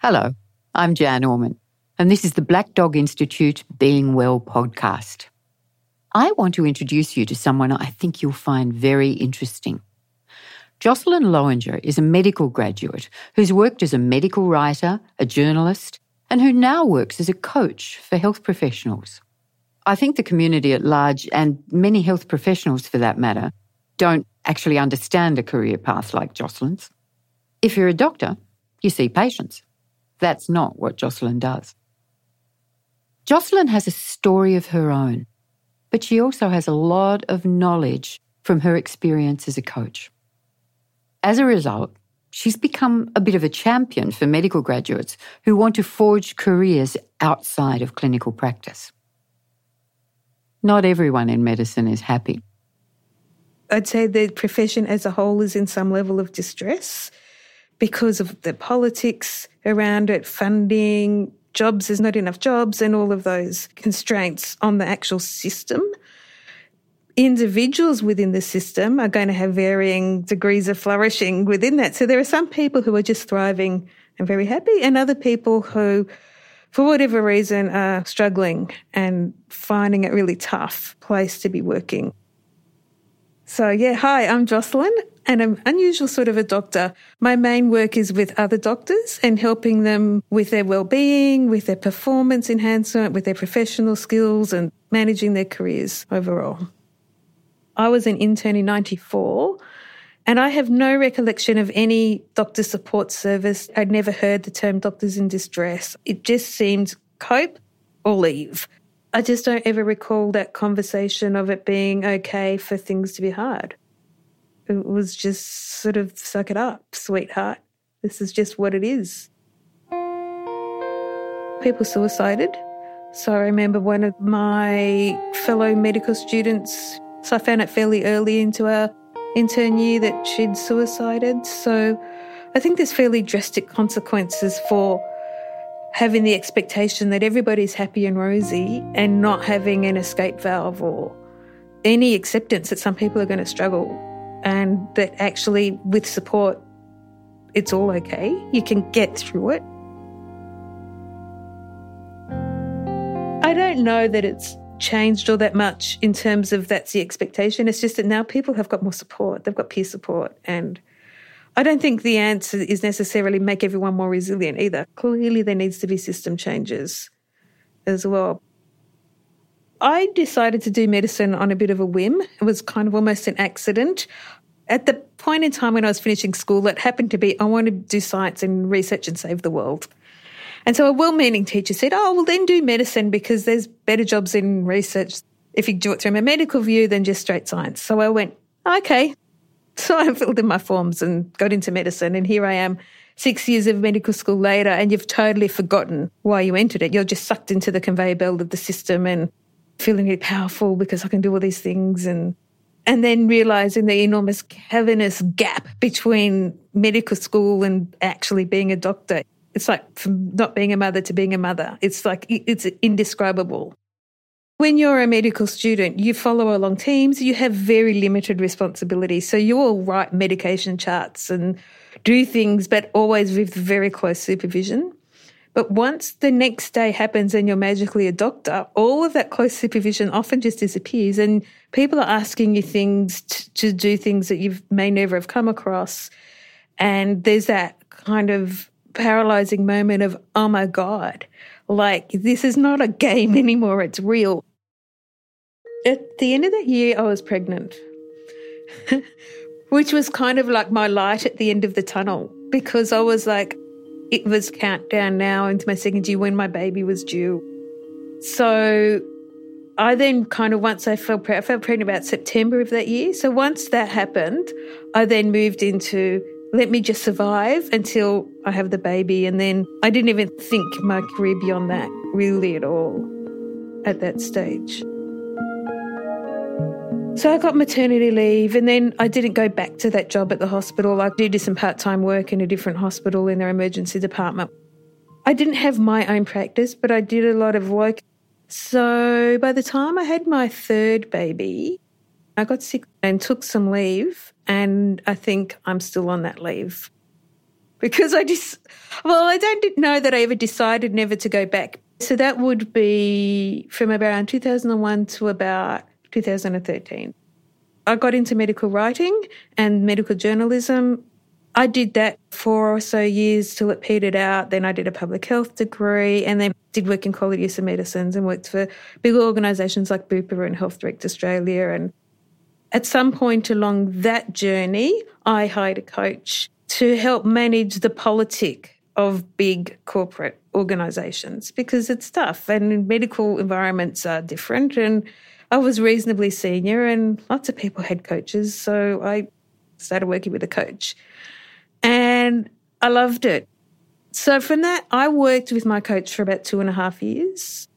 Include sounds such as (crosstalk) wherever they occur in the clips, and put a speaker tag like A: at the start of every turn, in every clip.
A: Hello, I'm Jan Orman, and this is the Black Dog Institute Being Well podcast. I want to introduce you to someone I think you'll find very interesting. Jocelyn Lowinger is a medical graduate who's worked as a medical writer, a journalist, and who now works as a coach for health professionals. I think the community at large, and many health professionals for that matter, don't actually understand a career path like Jocelyn's. If you're a doctor, you see patients. That's not what Jocelyn does. Jocelyn has a story of her own, but she also has a lot of knowledge from her experience as a coach. As a result, she's become a bit of a champion for medical graduates who want to forge careers outside of clinical practice. Not everyone in medicine is happy.
B: I'd say the profession as a whole is in some level of distress because of the politics around it, funding, jobs, there's not enough jobs, and all of those constraints on the actual system. Individuals within the system are going to have varying degrees of flourishing within that. So there are some people who are just thriving and very happy, and other people who, for whatever reason, are struggling and finding it really tough place to be working. So, yeah, hi, I'm Jocelyn, and I'm unusual sort of a doctor. My main work is with other doctors and helping them with their well-being, with their performance enhancement, with their professional skills and managing their careers overall. I was an intern in 94 and I have no recollection of any doctor support service. I'd never heard the term doctors in distress. It just seemed cope or leave. I just don't ever recall that conversation of it being okay for things to be hard. It was just sort of suck it up, sweetheart. This is just what it is. People suicided. So I remember one of my fellow medical students, so I found it fairly early into our intern year that she'd suicided. So I think there's fairly drastic consequences for having the expectation that everybody's happy and rosy and not having an escape valve or any acceptance that some people are going to struggle. And that actually with support it's all okay. You can get through it. I don't know that it's changed all that much in terms of that's the expectation. It's just that now people have got more support. They've got peer support and I don't think the answer is necessarily make everyone more resilient either. Clearly, there needs to be system changes as well. I decided to do medicine on a bit of a whim. It was kind of almost an accident. At the point in time when I was finishing school, it happened to be I want to do science and research and save the world. And so a well meaning teacher said, Oh, well, then do medicine because there's better jobs in research if you do it through a medical view than just straight science. So I went, Okay, (laughs) so I filled in my forms and got into medicine. And here I am, six years of medical school later, and you've totally forgotten why you entered it. You're just sucked into the conveyor belt of the system and feeling really powerful because I can do all these things and and then realizing the enormous cavernous gap between medical school and actually being a doctor. It's like from not being a mother to being a mother. It's like it's indescribable. When you're a medical student, you follow along teams, you have very limited responsibility. So you'll write medication charts and do things, but always with very close supervision. But once the next day happens and you're magically a doctor, all of that close supervision often just disappears. And people are asking you things to, to do things that you may never have come across. And there's that kind of paralyzing moment of, oh my God, like this is not a (laughs) game anymore, it's real. At the end of that year, I was pregnant, (laughs) which was kind of like my light at the end of the tunnel because I was like, it was countdown now into my second year when my baby was due. So I then kind of once I felt pre- I felt pregnant about September of that year. So once that happened, I then moved into let me just survive until I have the baby, and then I didn't even think my career beyond that really at all at that stage. So I got maternity leave and then I didn't go back to that job at the hospital. I did some part time work in a different hospital in their emergency department. I didn't have my own practice, but I did a lot of work. So by the time I had my third baby, I got sick and took some leave, and I think I'm still on that leave. because I just, well, I don't know that I ever decided never to go back. So that would be from around 2001 to about 2013. I got into medical writing and medical journalism. I did that four or so years till it petered out. Then I did a public health degree and then did work in quality use of medicines and worked for big organisations like Bupa and Health Direct Australia. And at some point along that journey, I hired a coach to help manage the politic of big corporate organisations because it's tough and medical environments are different. And I was reasonably senior and lots of people had coaches. So I started working with a coach and I loved it. So from that, I worked with my coach for about two and a half years.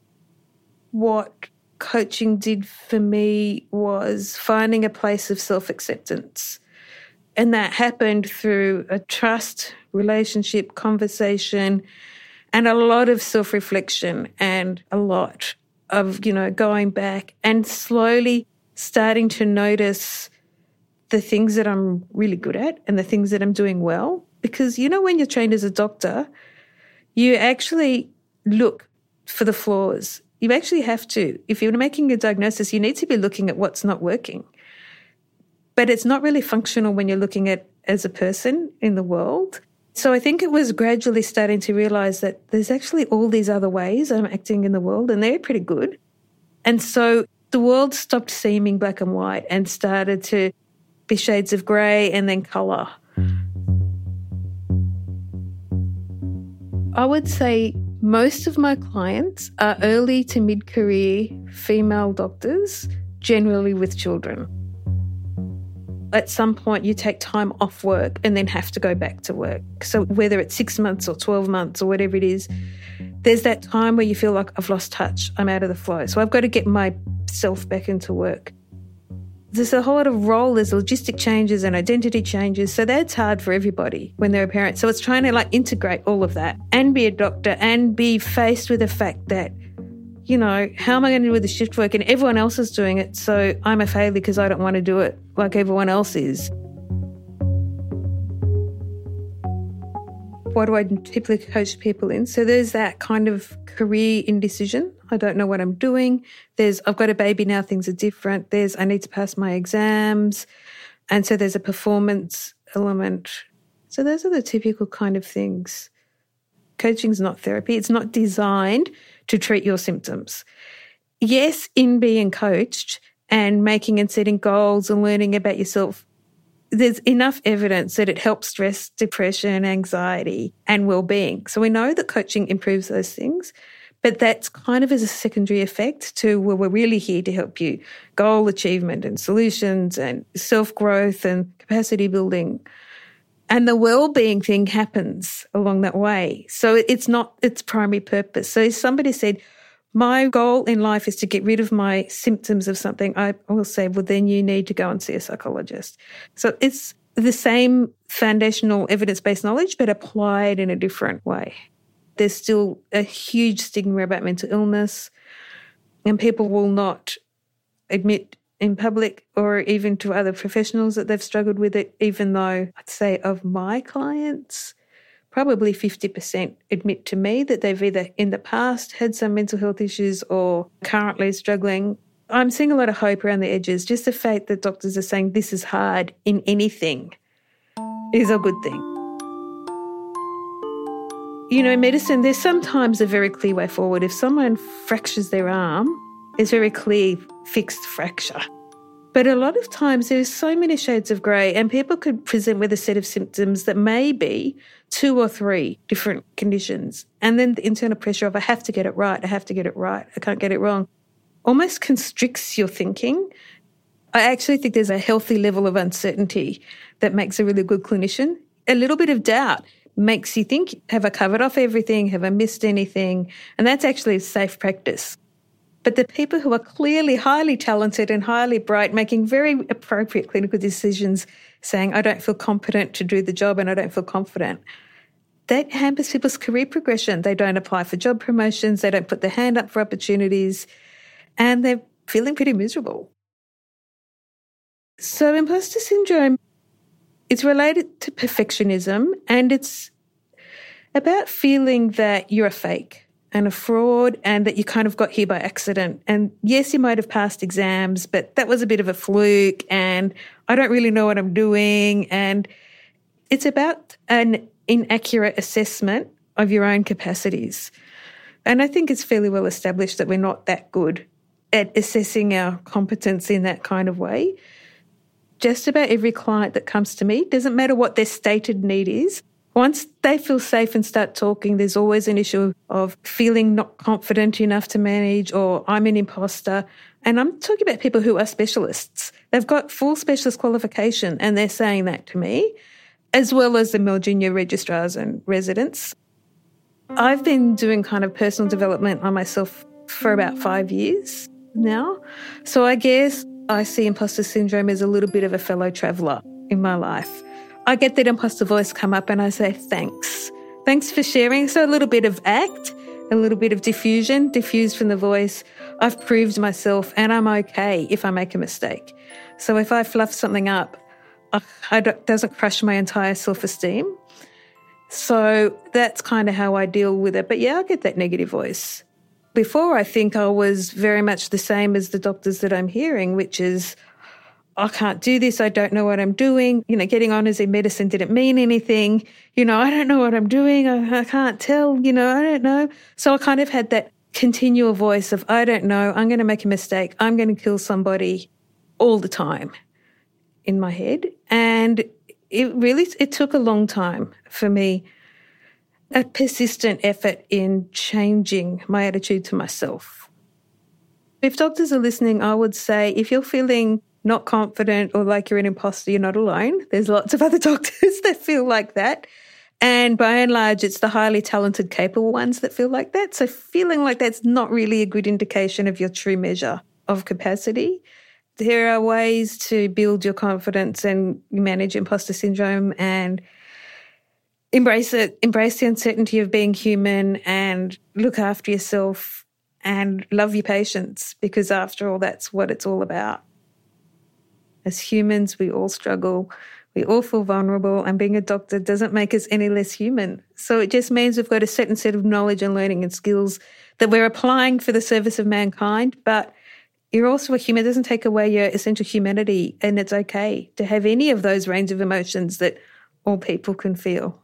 B: What coaching did for me was finding a place of self acceptance. And that happened through a trust relationship, conversation, and a lot of self reflection and a lot of, you know, going back and slowly starting to notice the things that I'm really good at and the things that I'm doing well. Because, you know, when you're trained as a doctor, you actually look for the flaws. You actually have to. If you're making a diagnosis, you need to be looking at what's not working. But it's not really functional when you're looking at as a person in the world. So I think it was gradually starting to realize that there's actually all these other ways I'm acting in the world, and they're pretty good. And so the world stopped seeming black and white and started to be shades of grey and then colour. I would say most of my clients are early to mid career female doctors, generally with children at some point you take time off work and then have to go back to work. So whether it's six months or 12 months or whatever it is, there's that time where you feel like I've lost touch, I'm out of the flow. So I've got to get myself back into work. There's a whole lot of role, there's logistic changes and identity changes. So that's hard for everybody when they're a parent. So it's trying to like integrate all of that and be a doctor and be faced with the fact that you know, how am I going to do with the shift work? And everyone else is doing it. So I'm a failure because I don't want to do it like everyone else is. What do I typically coach people in? So there's that kind of career indecision. I don't know what I'm doing. There's, I've got a baby now, things are different. There's, I need to pass my exams. And so there's a performance element. So those are the typical kind of things. Coaching is not therapy. It's not designed to treat your symptoms. Yes, in being coached and making and setting goals and learning about yourself, there's enough evidence that it helps stress, depression, anxiety, and well-being. So we know that coaching improves those things, but that's kind of as a secondary effect to where we're really here to help you goal achievement and solutions and self-growth and capacity building. And the well-being thing happens along that way. So it's not its primary purpose. So if somebody said, my goal in life is to get rid of my symptoms of something, I will say, well, then you need to go and see a psychologist. So it's the same foundational evidence based knowledge, but applied in a different way. There's still a huge stigma about mental illness, and people will not admit in public or even to other professionals that they've struggled with it, even though I'd say of my clients, probably 50% admit to me that they've either in the past had some mental health issues or currently struggling. I'm seeing a lot of hope around the edges. Just the fact that doctors are saying this is hard in anything is a good thing. You know, in medicine, there's sometimes a very clear way forward. If someone fractures their arm, it's very clear fixed fracture. But a lot of times there's so many shades of grey, and people could present with a set of symptoms that may be two or three different conditions. And then the internal pressure of, I have to get it right, I have to get it right, I can't get it wrong, almost constricts your thinking. I actually think there's a healthy level of uncertainty that makes a really good clinician. A little bit of doubt makes you think, have I covered off everything? Have I missed anything? And that's actually safe practice. But the people who are clearly highly talented and highly bright, making very appropriate clinical decisions, saying, I don't feel competent to do the job and I don't feel confident, that hampers people's career progression. They don't apply for job promotions, they don't put their hand up for opportunities, and they're feeling pretty miserable. So, imposter syndrome it's related to perfectionism and it's about feeling that you're a fake and a fraud and that you kind of got here by accident. And yes, you might have passed exams, but that was a bit of a fluke and I don't really know what I'm doing. And it's about an inaccurate assessment of your own capacities. And I think it's fairly well established that we're not that good at assessing our competence in that kind of way. Just about every client that comes to me, doesn't matter what their stated need is, once they feel safe and start talking, there's always an issue of feeling not confident enough to manage or I'm an imposter. And I'm talking about people who are specialists. They've got full specialist qualification and they're saying that to me, as well as the more junior registrars and residents. I've been doing kind of personal development on myself for about five years now. So I guess I see imposter syndrome as a little bit of a fellow traveller in my life. I get that imposter voice come up and I say, thanks. Thanks for sharing. So a little bit of act, a little bit of defusion, defused from the voice. I've proved myself and I'm okay if I make a mistake. So if I fluff something up, it doesn't crush my entire self esteem. So that's kind of how I deal with it. But yeah, I get that negative voice. Before, I think I was very much the same as the doctors that I'm hearing, which is, I can't do this. I don't know what I'm doing. You know, getting honours in medicine didn't mean anything. You know, (laughs) I don't know what I'm doing. I, I can't tell. You know, I don't know. So I kind of had that continual voice of, I don't know. I'm going to make a mistake. I'm going to kill somebody all the time in my head. And it really, it took a long time for me, a persistent effort in changing my attitude to myself. If doctors are listening, I would say if you're feeling not confident or like you're an imposter, you're not alone. There's lots of other (laughs) doctors that feel like that. And by and large, it's the highly talented, capable ones that feel like that. So feeling like that's not really a good indication of your true measure of capacity. There are ways to build your confidence and manage imposter syndrome and embrace it, embrace the uncertainty of being human and look after yourself and love your patients because after all, that's what it's all about. As humans, we all struggle. We all feel vulnerable, and being a doctor doesn't make us any less human. So it just means we've got a certain set of knowledge and learning and skills that we're applying for the service of mankind. But you're also a human. It doesn't take away your essential humanity, and it's okay to have any of those range of emotions that all people can feel.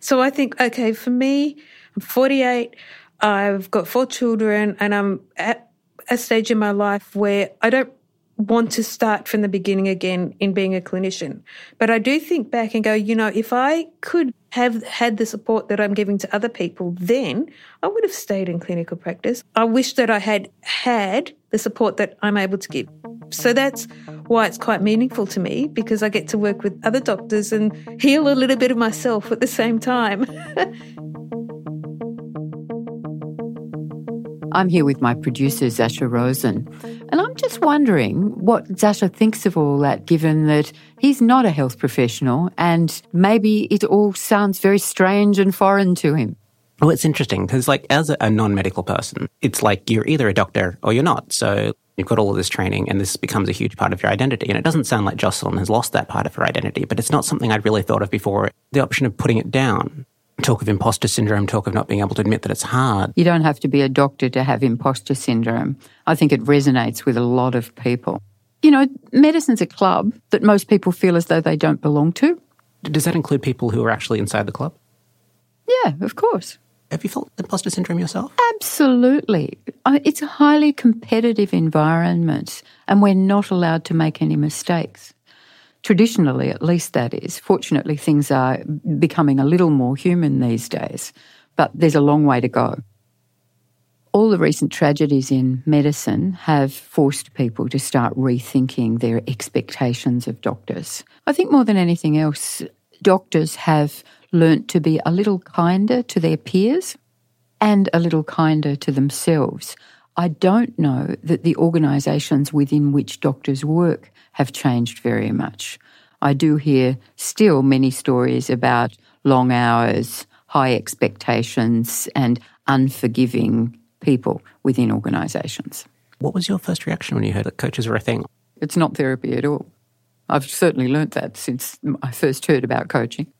B: So I think, okay, for me, I'm 48. I've got four children, and I'm at a stage in my life where I don't want to start from the beginning again in being a clinician. But I do think back and go, you know, if I could have had the support that I'm giving to other people, then I would have stayed in clinical practice. I wish that I had had the support that I'm able to give. So that's why it's quite meaningful to me because I get to work with other doctors and heal a little bit of myself at the same time. (laughs)
A: I'm here with my producer, Sasha Rosen. And I'm just wondering what Sasha thinks of all that, given that he's not a health professional and maybe it all sounds very strange and foreign to him.
C: Well, it's interesting because, like, as a non medical person, it's like you're either a doctor or you're not. So you've got all of this training and this becomes a huge part of your identity. And it doesn't sound like Jocelyn has lost that part of her identity, but it's not something I'd really thought of before. The option of putting it down talk of imposter syndrome, talk of not being able to admit that it's hard.
A: You don't have to be a doctor to have imposter syndrome. I think it resonates with a lot of people. You know, medicine's a club that most people feel as though they don't belong to.
C: Does that include people who are actually inside the club?
A: Yeah, of course.
C: Have you felt imposter syndrome yourself?
A: Absolutely. It's a highly competitive environment, and we're not allowed to make any mistakes traditionally at least that is. Fortunately, things are becoming a little more human these days, but there's a long way to go. All the recent tragedies in medicine have forced people to start rethinking their expectations of doctors. I think more than anything else, doctors have learnt to be a little kinder to their peers and a little kinder to themselves. I don't know that the organisations within which doctors work have changed very much. I do hear still many stories about long hours, high expectations, and unforgiving people within organisations.
C: What was your first reaction when you heard that coaches were a thing?
A: It's not therapy at all. I've certainly learnt that since I first heard about coaching.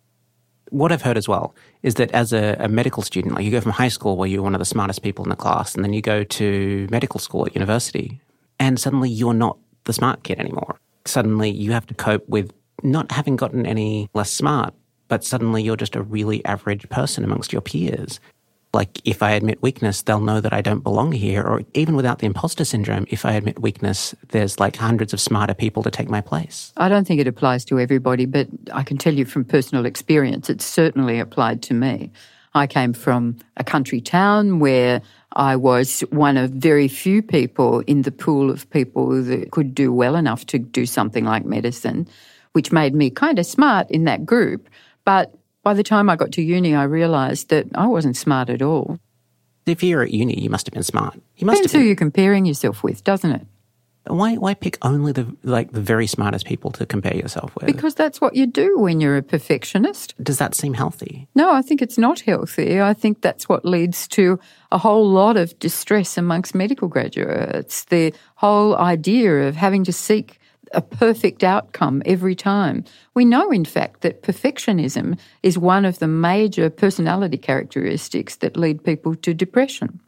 C: What I've heard as well is that as a, a, medical student, like you go from high school where you're one of the smartest people in the class, and then you go to medical school at university, and suddenly you're not the smart kid anymore. Suddenly you have to cope with not having gotten any less smart, but suddenly you're just a really average person amongst your peers. Like, if I admit weakness, they'll know that I don't belong here. Or even without the imposter syndrome, if I admit weakness, there's like hundreds of smarter people to take my place.
A: I don't think it applies to everybody, but I can tell you from personal experience, it certainly applied to me. I came from a country town where I was one of very few people in the pool of people that could do well enough to do something like medicine, which made me kind of smart in that group. But by the time I got to uni, I realised that I wasn't smart at all.
C: If you're at uni, you must have been smart.
A: You must Depends have been... who you're comparing yourself with, doesn't it?
C: Why why pick only the like the very smartest people to compare yourself with?
A: Because that's what you do when you're a perfectionist.
C: Does that seem healthy?
A: No, I think it's not healthy. I think that's what leads to a whole lot of distress amongst medical graduates. The whole idea of having to seek a perfect outcome every time. We know, in fact, that perfectionism is one of the major personality characteristics that lead people to depression.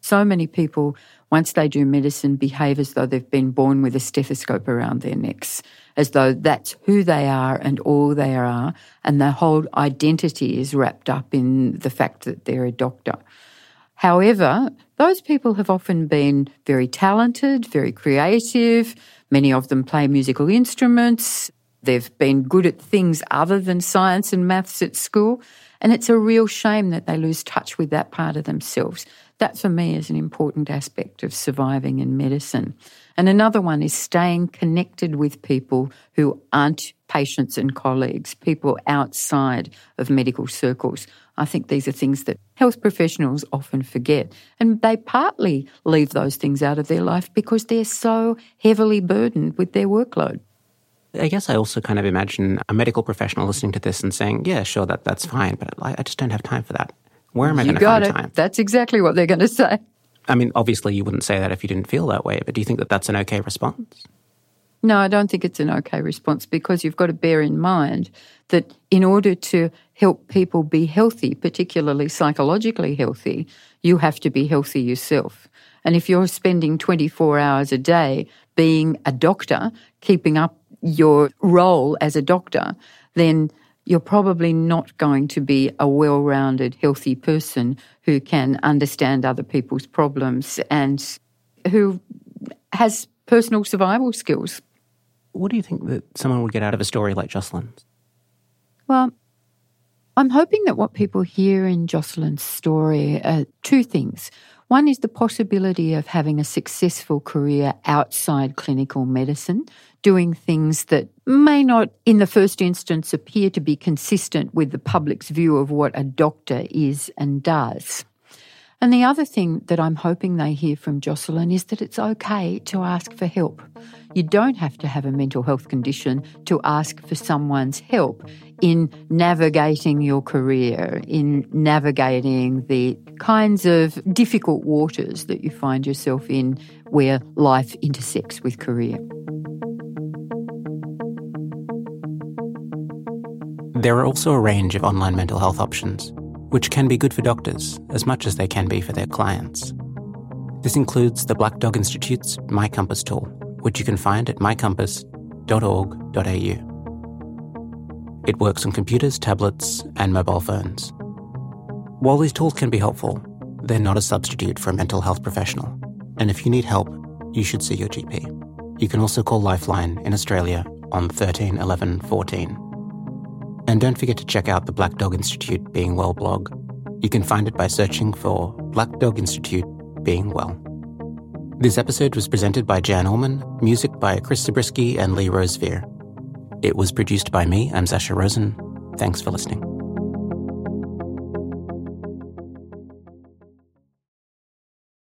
A: So many people, once they do medicine, behave as though they've been born with a stethoscope around their necks, as though that's who they are and all they are, and their whole identity is wrapped up in the fact that they're a doctor. However, those people have often been very talented, very creative, Many of them play musical instruments. They've been good at things other than science and maths at school. And it's a real shame that they lose touch with that part of themselves. That for me is an important aspect of surviving in medicine. And another one is staying connected with people who aren't patients and colleagues, people outside of medical circles. I think these are things that health professionals often forget. And they partly leave those things out of their life because they're so heavily burdened with their workload.
C: I guess I also kind of imagine a medical professional listening to this and saying, yeah, sure, that, that's fine, but I, just don't have time for that. Where am I going to find
A: it.
C: time?
A: That's exactly what they're going to say.
C: I mean, obviously, you wouldn't say that if you didn't feel that way, but do you think that that's an okay response?
A: No, I don't think it's an okay response because you've got to bear in mind that in order to help people be healthy, particularly psychologically healthy, you have to be healthy yourself. And if you're spending 24 hours a day being a doctor, keeping up your role as a doctor, then you're probably not going to be a well rounded, healthy person who can understand other people's problems and who has personal survival skills.
C: What do you think that someone would get out of a story like Jocelyn's?
A: Well, I'm hoping that what people hear in Jocelyn's story are two things. One is the possibility of having a successful career outside clinical medicine, doing things that may not, in the first instance, appear to be consistent with the public's view of what a doctor is and does. And the other thing that I'm hoping they hear from Jocelyn is that it's okay to ask for help. You don't have to have a mental health condition to ask for someone's help in navigating your career, in navigating the kinds of difficult waters that you find yourself in where life intersects with career.
C: There are also a range of online mental health options which can be good for doctors as much as they can be for their clients. This includes the Black Dog Institute's My Compass tool, which you can find at mycompass.org.au. It works on computers, tablets, and mobile phones. While these tools can be helpful, they're not a substitute for a mental health professional, and if you need help, you should see your GP. You can also call Lifeline in Australia on 13 11 14. And don't forget to check out the Black Dog Institute Being Well blog. You can find it by searching for Black Dog Institute Being Well. This episode was presented by Jan Orman, music by Chris Zabriskie and Lee Rosevere. It was produced by me, I'm Sasha Rosen. Thanks for listening.